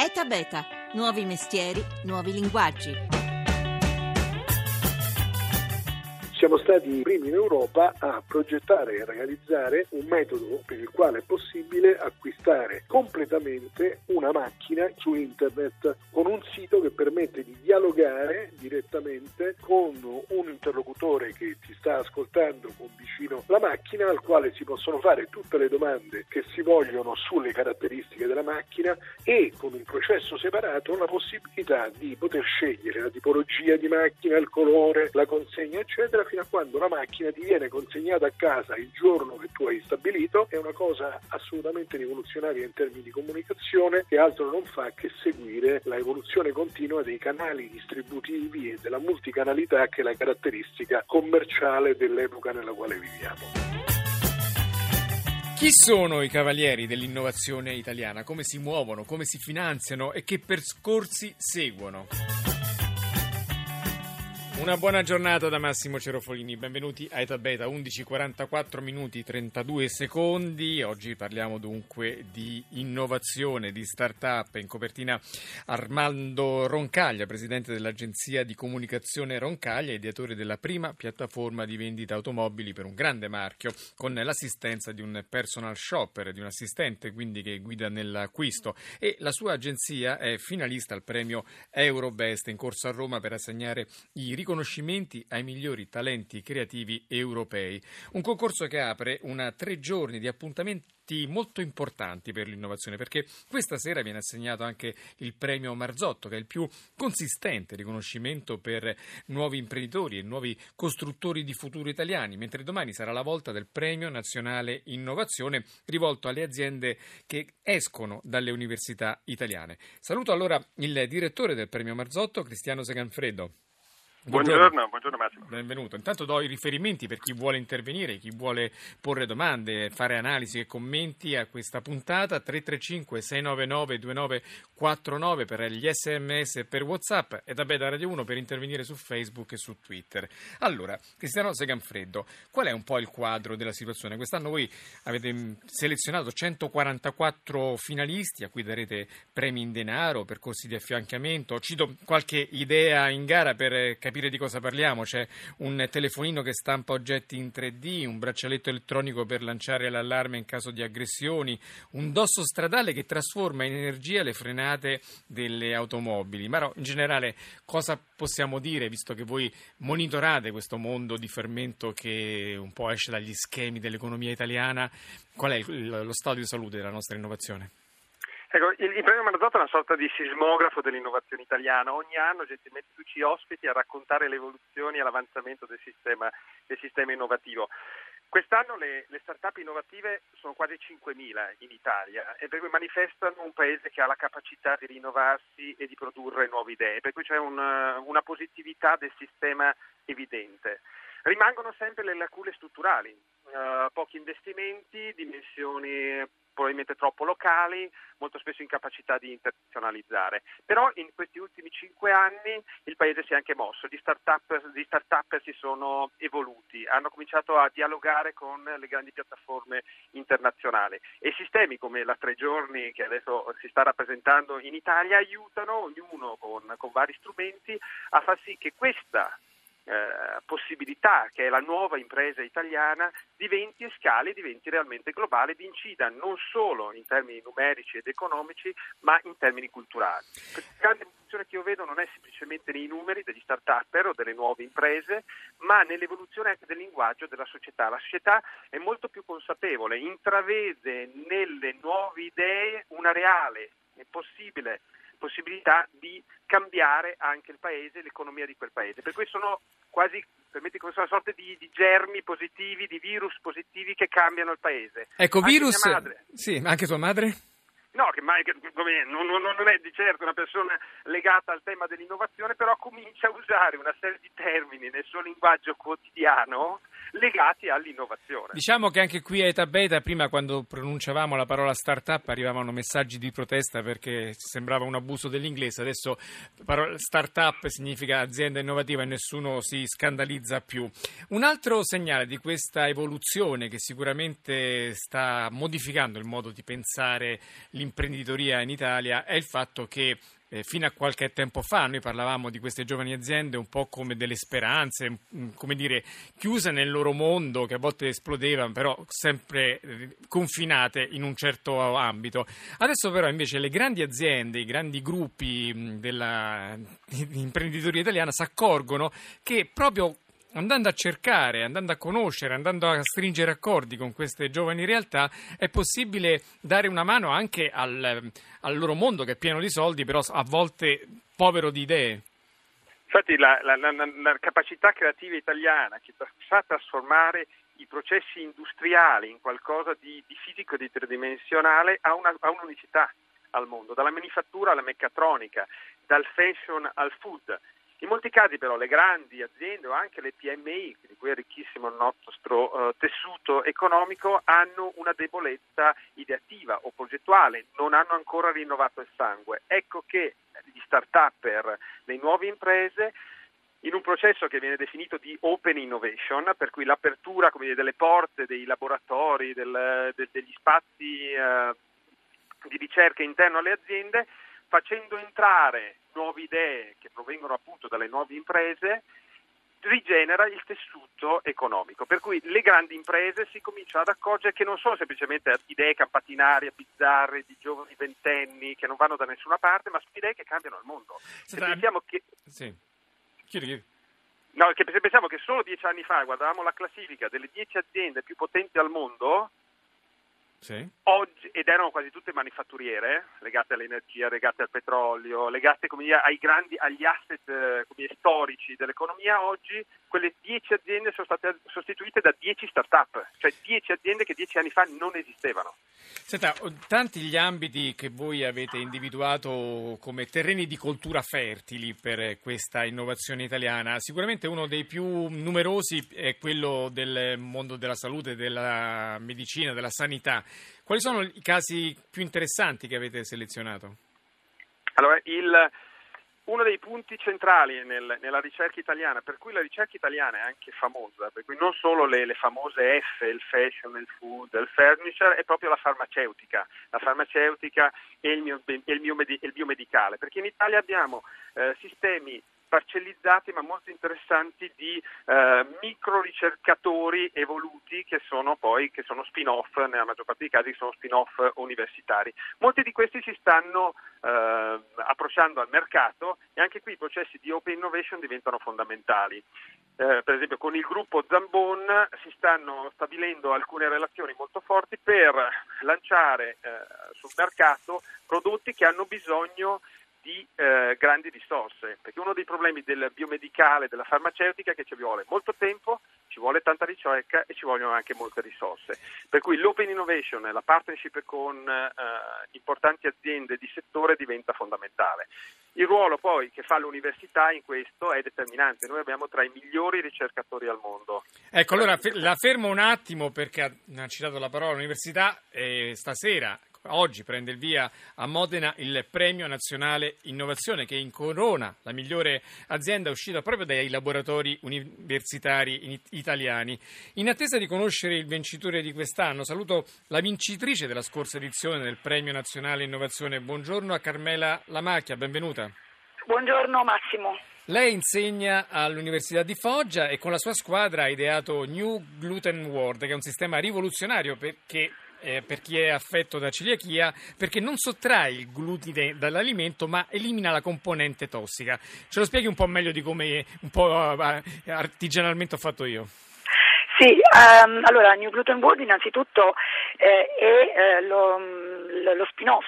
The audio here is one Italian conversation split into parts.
ETA Beta, nuovi mestieri, nuovi linguaggi. Siamo stati primi in Europa a progettare e realizzare un metodo per il quale è possibile acquistare completamente una macchina su internet con un sito che permette di dialogare direttamente con un interlocutore che ti sta ascoltando con vicino la macchina al quale si possono fare tutte le domande che si vogliono sulle caratteristiche della macchina e con un processo separato la possibilità di poter scegliere la tipologia di macchina, il colore, la consegna eccetera fino a quando la macchina ti viene consegnata a casa il giorno che tu hai stabilito, è una cosa assolutamente rivoluzionaria in termini di comunicazione che altro non fa che seguire la evoluzione continua dei canali distributivi e della multicanalità che è la caratteristica commerciale dell'epoca nella quale viviamo. Chi sono i cavalieri dell'innovazione italiana? Come si muovono? Come si finanziano? E che percorsi seguono? Una buona giornata da Massimo Cerofolini, benvenuti a Eta Beta, 11.44 minuti 32 secondi. Oggi parliamo dunque di innovazione, di start-up. In copertina Armando Roncaglia, presidente dell'agenzia di comunicazione Roncaglia, ideatore della prima piattaforma di vendita automobili per un grande marchio, con l'assistenza di un personal shopper, di un assistente quindi che guida nell'acquisto. E la sua agenzia è finalista al premio Eurobest in corso a Roma per assegnare i riconoscimenti riconoscimenti ai migliori talenti creativi europei. Un concorso che apre una tre giorni di appuntamenti molto importanti per l'innovazione perché questa sera viene assegnato anche il premio Marzotto che è il più consistente riconoscimento per nuovi imprenditori e nuovi costruttori di futuro italiani mentre domani sarà la volta del premio nazionale innovazione rivolto alle aziende che escono dalle università italiane. Saluto allora il direttore del premio Marzotto Cristiano Seganfredo. Buongiorno. buongiorno, Massimo. Benvenuto. Intanto do i riferimenti per chi vuole intervenire, chi vuole porre domande, fare analisi e commenti a questa puntata 335 699 2949 per gli sms e per Whatsapp e da Beda Radio 1 per intervenire su Facebook e su Twitter. Allora, Cristiano Seganfreddo, qual è un po' il quadro della situazione? Quest'anno voi avete selezionato 144 finalisti a cui darete premi in denaro, percorsi di affiancamento. Cito qualche idea in gara per capire capire di cosa parliamo. C'è un telefonino che stampa oggetti in 3D, un braccialetto elettronico per lanciare l'allarme in caso di aggressioni, un dosso stradale che trasforma in energia le frenate delle automobili. Ma in generale cosa possiamo dire, visto che voi monitorate questo mondo di fermento che un po' esce dagli schemi dell'economia italiana? Qual è lo stato di salute della nostra innovazione? Ecco, il, il, premio Marzotto è una sorta di sismografo dell'innovazione italiana. Ogni anno gentilmente tu ci ospiti a raccontare le evoluzioni e l'avanzamento del sistema, del sistema innovativo. Quest'anno le, le, start-up innovative sono quasi 5.000 in Italia e per cui manifestano un paese che ha la capacità di rinnovarsi e di produrre nuove idee, per cui c'è una, una positività del sistema evidente. Rimangono sempre le lacune strutturali, uh, pochi investimenti, dimensioni probabilmente troppo locali, molto spesso incapacità di internazionalizzare. Però in questi ultimi cinque anni il Paese si è anche mosso, gli start-up, gli start-up si sono evoluti, hanno cominciato a dialogare con le grandi piattaforme internazionali e sistemi come la Tre Giorni che adesso si sta rappresentando in Italia aiutano ognuno con, con vari strumenti a far sì che questa eh, possibilità che è la nuova impresa italiana diventi e scali, diventi realmente globale ed incida non solo in termini numerici ed economici ma in termini culturali. Questa grande evoluzione che io vedo non è semplicemente nei numeri degli start-up o delle nuove imprese ma nell'evoluzione anche del linguaggio della società. La società è molto più consapevole, intravede nelle nuove idee una reale e possibile possibilità di cambiare anche il paese l'economia di quel paese. Per cui sono quasi permetti come una sorta di, di, germi positivi, di virus positivi che cambiano il paese. Ecco, anche virus. Sì, anche tua madre? No, che mai, non, non, non, è di certo una persona legata al tema dell'innovazione, però comincia a usare una serie di termini nel suo linguaggio quotidiano legati all'innovazione. Diciamo che anche qui a Eta Beta, prima quando pronunciavamo la parola startup arrivavano messaggi di protesta perché sembrava un abuso dell'inglese, adesso startup significa azienda innovativa e nessuno si scandalizza più. Un altro segnale di questa evoluzione che sicuramente sta modificando il modo di pensare l'imprenditoria in Italia è il fatto che eh, fino a qualche tempo fa noi parlavamo di queste giovani aziende un po' come delle speranze, mm, come dire, chiuse nel loro mondo che a volte esplodevano, però sempre eh, confinate in un certo ambito. Adesso però invece le grandi aziende, i grandi gruppi mm, dell'imprenditoria italiana si accorgono che proprio andando a cercare, andando a conoscere, andando a stringere accordi con queste giovani realtà, è possibile dare una mano anche al, al loro mondo che è pieno di soldi, però a volte povero di idee. Infatti la, la, la, la capacità creativa italiana che sa trasformare i processi industriali in qualcosa di, di fisico e di tridimensionale ha, una, ha un'unicità al mondo, dalla manifattura alla meccatronica, dal fashion al food. In molti casi però le grandi aziende o anche le PMI, di cui è ricchissimo il nostro uh, tessuto economico, hanno una debolezza ideativa o progettuale, non hanno ancora rinnovato il sangue. Ecco che gli start-up, le nuove imprese, in un processo che viene definito di open innovation, per cui l'apertura dire, delle porte, dei laboratori, del, de, degli spazi uh, di ricerca interno alle aziende, facendo entrare nuove idee che provengono appunto dalle nuove imprese, rigenera il tessuto economico. Per cui le grandi imprese si cominciano ad accorgere che non sono semplicemente idee campatinarie, bizzarre, di giovani ventenni che non vanno da nessuna parte, ma sono idee che cambiano il mondo. Se pensiamo che... Sì. Chiudi, chiudi. No, che se pensiamo che solo dieci anni fa guardavamo la classifica delle dieci aziende più potenti al mondo, sì. Oggi, ed erano quasi tutte manifatturiere, legate all'energia, legate al petrolio, legate dire, ai grandi, agli asset eh, dire, storici dell'economia, oggi quelle 10 aziende sono state sostituite da 10 start-up, cioè 10 aziende che 10 anni fa non esistevano. Senta, tanti gli ambiti che voi avete individuato come terreni di coltura fertili per questa innovazione italiana, sicuramente uno dei più numerosi è quello del mondo della salute, della medicina, della sanità. Quali sono i casi più interessanti che avete selezionato? Allora, il, uno dei punti centrali nel, nella ricerca italiana, per cui la ricerca italiana è anche famosa, per cui non solo le, le, famose F, il fashion, il food, il furniture, è proprio la farmaceutica, la farmaceutica e il, mio, il, mio, il biomedicale, perché in Italia abbiamo eh, sistemi parcellizzati ma molto interessanti di eh, micro ricercatori evoluti che sono poi che sono spin-off, nella maggior parte dei casi sono spin-off universitari. Molti di questi si stanno eh, approcciando al mercato e anche qui i processi di open innovation diventano fondamentali. Eh, per esempio con il gruppo Zambon si stanno stabilendo alcune relazioni molto forti per lanciare eh, sul mercato prodotti che hanno bisogno di eh, grandi risorse, perché uno dei problemi del biomedicale, della farmaceutica è che ci vuole molto tempo, ci vuole tanta ricerca e ci vogliono anche molte risorse. Per cui l'open innovation la partnership con eh, importanti aziende di settore diventa fondamentale. Il ruolo poi che fa l'università in questo è determinante. Noi abbiamo tra i migliori ricercatori al mondo. Ecco, allora la fermo un attimo perché ha citato la parola università e stasera Oggi prende il via a Modena il Premio Nazionale Innovazione che incorona la migliore azienda uscita proprio dai laboratori universitari italiani. In attesa di conoscere il vincitore di quest'anno, saluto la vincitrice della scorsa edizione del Premio Nazionale Innovazione. Buongiorno a Carmela Lamacchia, benvenuta. Buongiorno Massimo. Lei insegna all'Università di Foggia e con la sua squadra ha ideato New Gluten World, che è un sistema rivoluzionario perché eh, per chi è affetto da celiachia perché non sottrae il glutine dall'alimento ma elimina la componente tossica. Ce lo spieghi un po' meglio di come un po' eh, artigianalmente ho fatto io? Sì, um, allora New Gluten Board innanzitutto eh, è eh, lo, lo, spin-off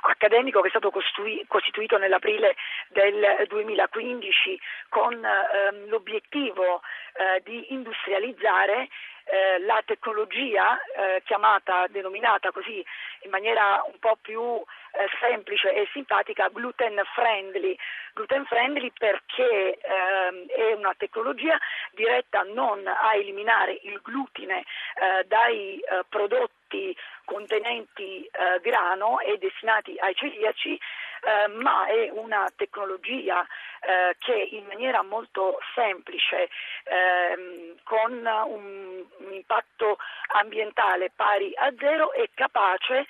accademico che è stato costui- costituito nell'aprile del 2015 con ehm, l'obiettivo eh, di industrializzare eh, la tecnologia eh, chiamata, denominata così in maniera un po' più eh, semplice e simpatica gluten friendly. Gluten friendly perché ehm, è una tecnologia diretta non a eliminare il glutine eh, dai eh, prodotti contenenti eh, grano e destinati ai celiaci, eh, ma è una tecnologia eh, che in maniera molto semplice, ehm, con un, un impatto ambientale pari a zero, è capace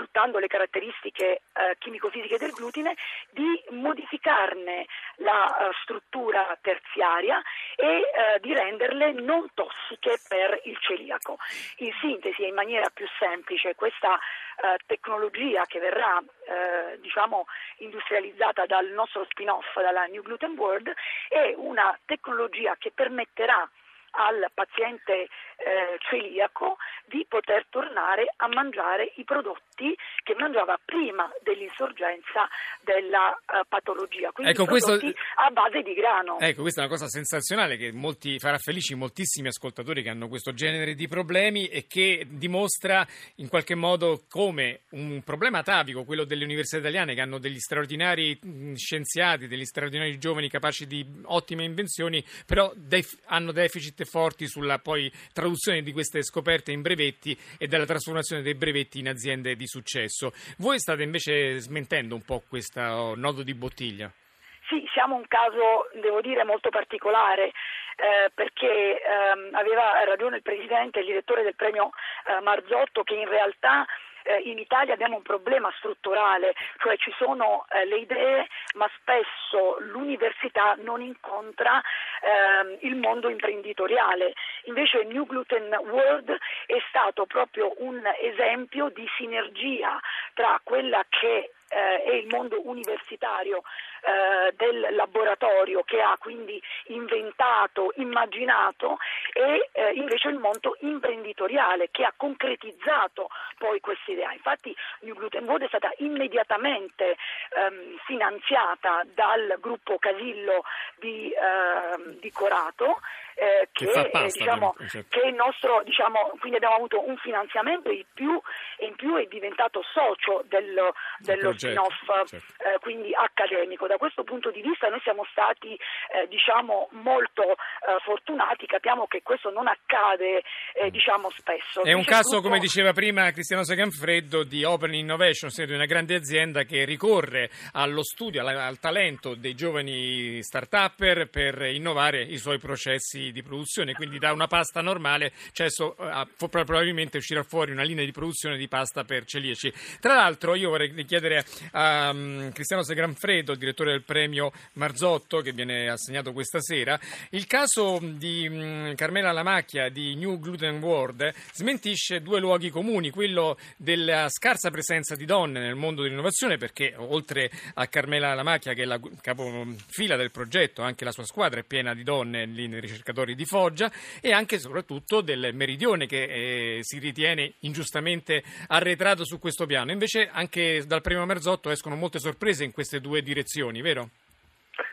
sfruttando le caratteristiche eh, chimico-fisiche del glutine, di modificarne la uh, struttura terziaria e uh, di renderle non tossiche per il celiaco. In sintesi e in maniera più semplice questa uh, tecnologia che verrà diciamo, industrializzata dal nostro spin-off, dalla New Gluten World, è una tecnologia che permetterà al paziente eh, celiaco di poter tornare a mangiare i prodotti che mangiava prima dell'insorgenza della uh, patologia, quindi ecco, prodotti questo... a base di grano. Ecco, questa è una cosa sensazionale che molti, farà felici moltissimi ascoltatori che hanno questo genere di problemi e che dimostra in qualche modo come un problema atavico, quello delle università italiane che hanno degli straordinari scienziati, degli straordinari giovani capaci di ottime invenzioni, però def- hanno deficit forti sulla poi traduzione di queste scoperte in brevetti e della trasformazione dei brevetti in aziende di successo. Voi state invece smentendo un po' questo nodo di bottiglia? Sì, siamo un caso, devo dire, molto particolare. Eh, perché ehm, aveva ragione il Presidente, il direttore del premio eh, Marzotto, che in realtà eh, in Italia abbiamo un problema strutturale, cioè ci sono eh, le idee ma spesso l'università non incontra ehm, il mondo imprenditoriale. Invece New Gluten World è stato proprio un esempio di sinergia tra quella che eh, è il mondo universitario eh, del laboratorio che ha quindi inventato, immaginato e eh, invece il mondo imprenditoriale che ha concretizzato poi questa idea. Infatti New Gluten Board è stata immediatamente ehm, finanziata dal gruppo Casillo di, ehm, di Corato eh, che, che, pasta, diciamo, certo. che, il nostro, diciamo, quindi abbiamo avuto un finanziamento in più e in più è diventato socio dello, dello spin-off, certo. eh, quindi accademico. Da questo punto di vista noi siamo stati eh, diciamo, molto eh, fortunati, capiamo che questo non accade eh, diciamo, spesso. È un caso, tutto... come diceva prima Cristiano Seganfreddo, di Open Innovation, di una grande azienda che ricorre allo studio, al, al talento dei giovani start-upper per innovare i suoi processi di, produzione, quindi da una pasta normale adesso uh, probabilmente uscirà fuori una linea di produzione di pasta per celiaci. Tra l'altro io vorrei chiedere a um, Cristiano Segranfredo, il direttore del premio Marzotto che viene assegnato questa sera, il caso di um, Carmela Lamacchia di New Gluten World smentisce due luoghi comuni, quello della scarsa presenza di donne nel mondo dell'innovazione perché oltre a Carmela Lamacchia che è la capofila del progetto, anche la sua squadra è piena di donne lì nei ricercatori di Foggia e anche e soprattutto del meridione che eh, si ritiene ingiustamente arretrato su questo piano. Invece anche dal primo Merzotto escono molte sorprese in queste due direzioni, vero?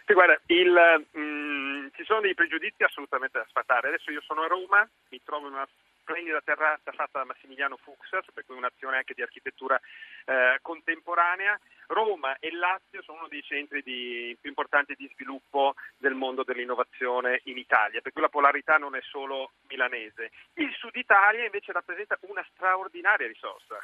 Sì, guarda, il, mh, mm, ci sono dei pregiudizi assolutamente da sfatare. Adesso io sono a Roma, mi trovo in una splendida terrazza fatta da Massimiliano Fuchs, per cui un'azione anche di architettura eh, contemporanea. Roma e Lazio sono uno dei centri di, più importanti di sviluppo del mondo dell'innovazione in Italia, per cui la polarità non è solo milanese. Il Sud Italia invece rappresenta una straordinaria risorsa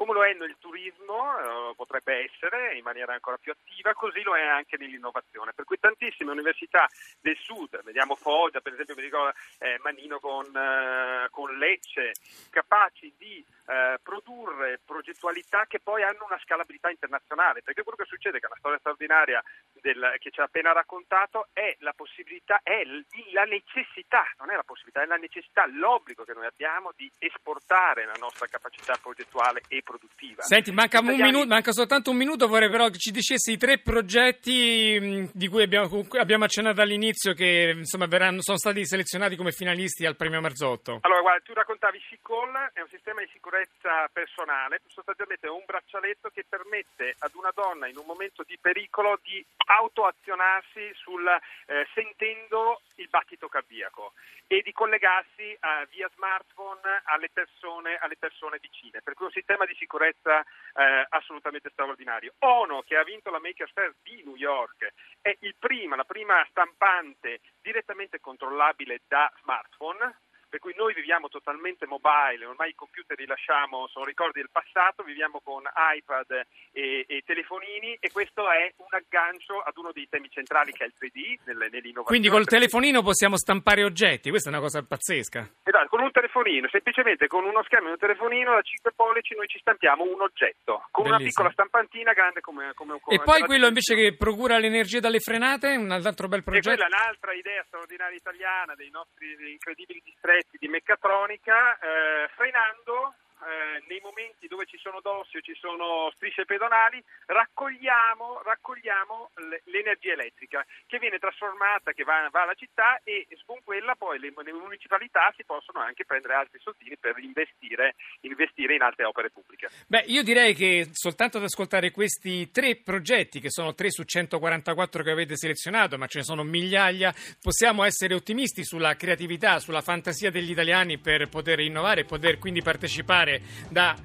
come lo è nel turismo, eh, potrebbe essere in maniera ancora più attiva, così lo è anche nell'innovazione. Per cui tantissime università del sud, vediamo Foggia, per esempio, mi ricordo eh, Manino con, eh, con, Lecce, capaci di eh, produrre progettualità che poi hanno una scalabilità internazionale, perché quello che succede, che è una storia straordinaria del, che ci ha appena raccontato, è la possibilità, è la necessità, non è la possibilità, è la necessità, l'obbligo che noi abbiamo di esportare la nostra capacità progettuale e produttiva. Senti, manca, italiani... minuto, manca, soltanto un minuto, vorrei però che ci dicessi i tre progetti di cui abbiamo, abbiamo accennato all'inizio che insomma, verranno, sono stati selezionati come finalisti al premio Marzotto. Allora, guarda, tu raccontavi Sic Call è un sistema di sicurezza personale, sostanzialmente è un braccialetto che permette ad una donna in un momento di pericolo di autoazionarsi sul, eh, sentendo il battito cardiaco e di collegarsi eh, via smartphone alle persone, alle persone, vicine. Per cui un sistema di sicurezza eh, assolutamente straordinario. Ono, che ha vinto la Maker Fair di New York, è prima, la prima stampante direttamente controllabile da smartphone per cui noi viviamo totalmente mobile, ormai i computer li lasciamo, sono ricordi del passato, viviamo con iPad e, e telefonini e questo è un aggancio ad uno dei temi centrali che è il 3D nell'innovazione. Quindi col telefonino possiamo stampare oggetti, questa è una cosa pazzesca. Esatto, con un telefonino, semplicemente con uno schermo e un telefonino da 5 pollici noi ci stampiamo un oggetto, con Bellissimo. una piccola stampantina grande come, come un E poi quello invece che procura l'energia dalle frenate, un altro bel progetto. E quella è un'altra idea straordinaria italiana dei nostri incredibili distretti pezzi di meccatronica eh, frenando eh, nei momenti dove ci sono dossi o ci sono strisce pedonali, raccogliamo, raccogliamo l'energia elettrica che viene trasformata, che va, va, alla città e con quella poi le, le, municipalità si possono anche prendere altri soldini per investire, investire, in altre opere pubbliche. Beh, io direi che soltanto ad ascoltare questi tre progetti, che sono tre su 144 che avete selezionato, ma ce ne sono migliaia, possiamo essere ottimisti sulla creatività, sulla fantasia degli italiani per poter innovare e poter quindi partecipare da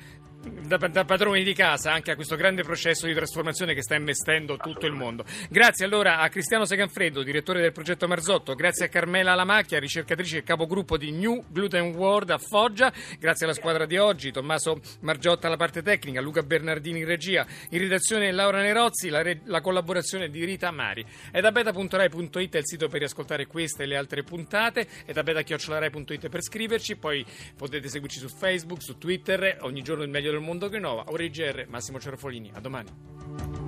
da, da, padroni di casa anche a questo grande processo di trasformazione che sta investendo tutto il mondo. Grazie allora a Cristiano Seganfreddo, direttore del progetto Marzotto, grazie a Carmela Lamacchia, ricercatrice e capogruppo di New Gluten World a Foggia, grazie alla squadra di oggi, Tommaso Margiotta alla parte tecnica, Luca Bernardini in regia, in redazione Laura Nerozzi, la, re, la collaborazione di Rita Mari. È da beta.rai.it è il sito per riascoltare queste e le altre puntate, è da beta.rai.it per scriverci, poi potete seguirci su Facebook, su Twitter, ogni giorno il meglio del mondo che innova. Ora IGR, Massimo Cerofolini. A domani.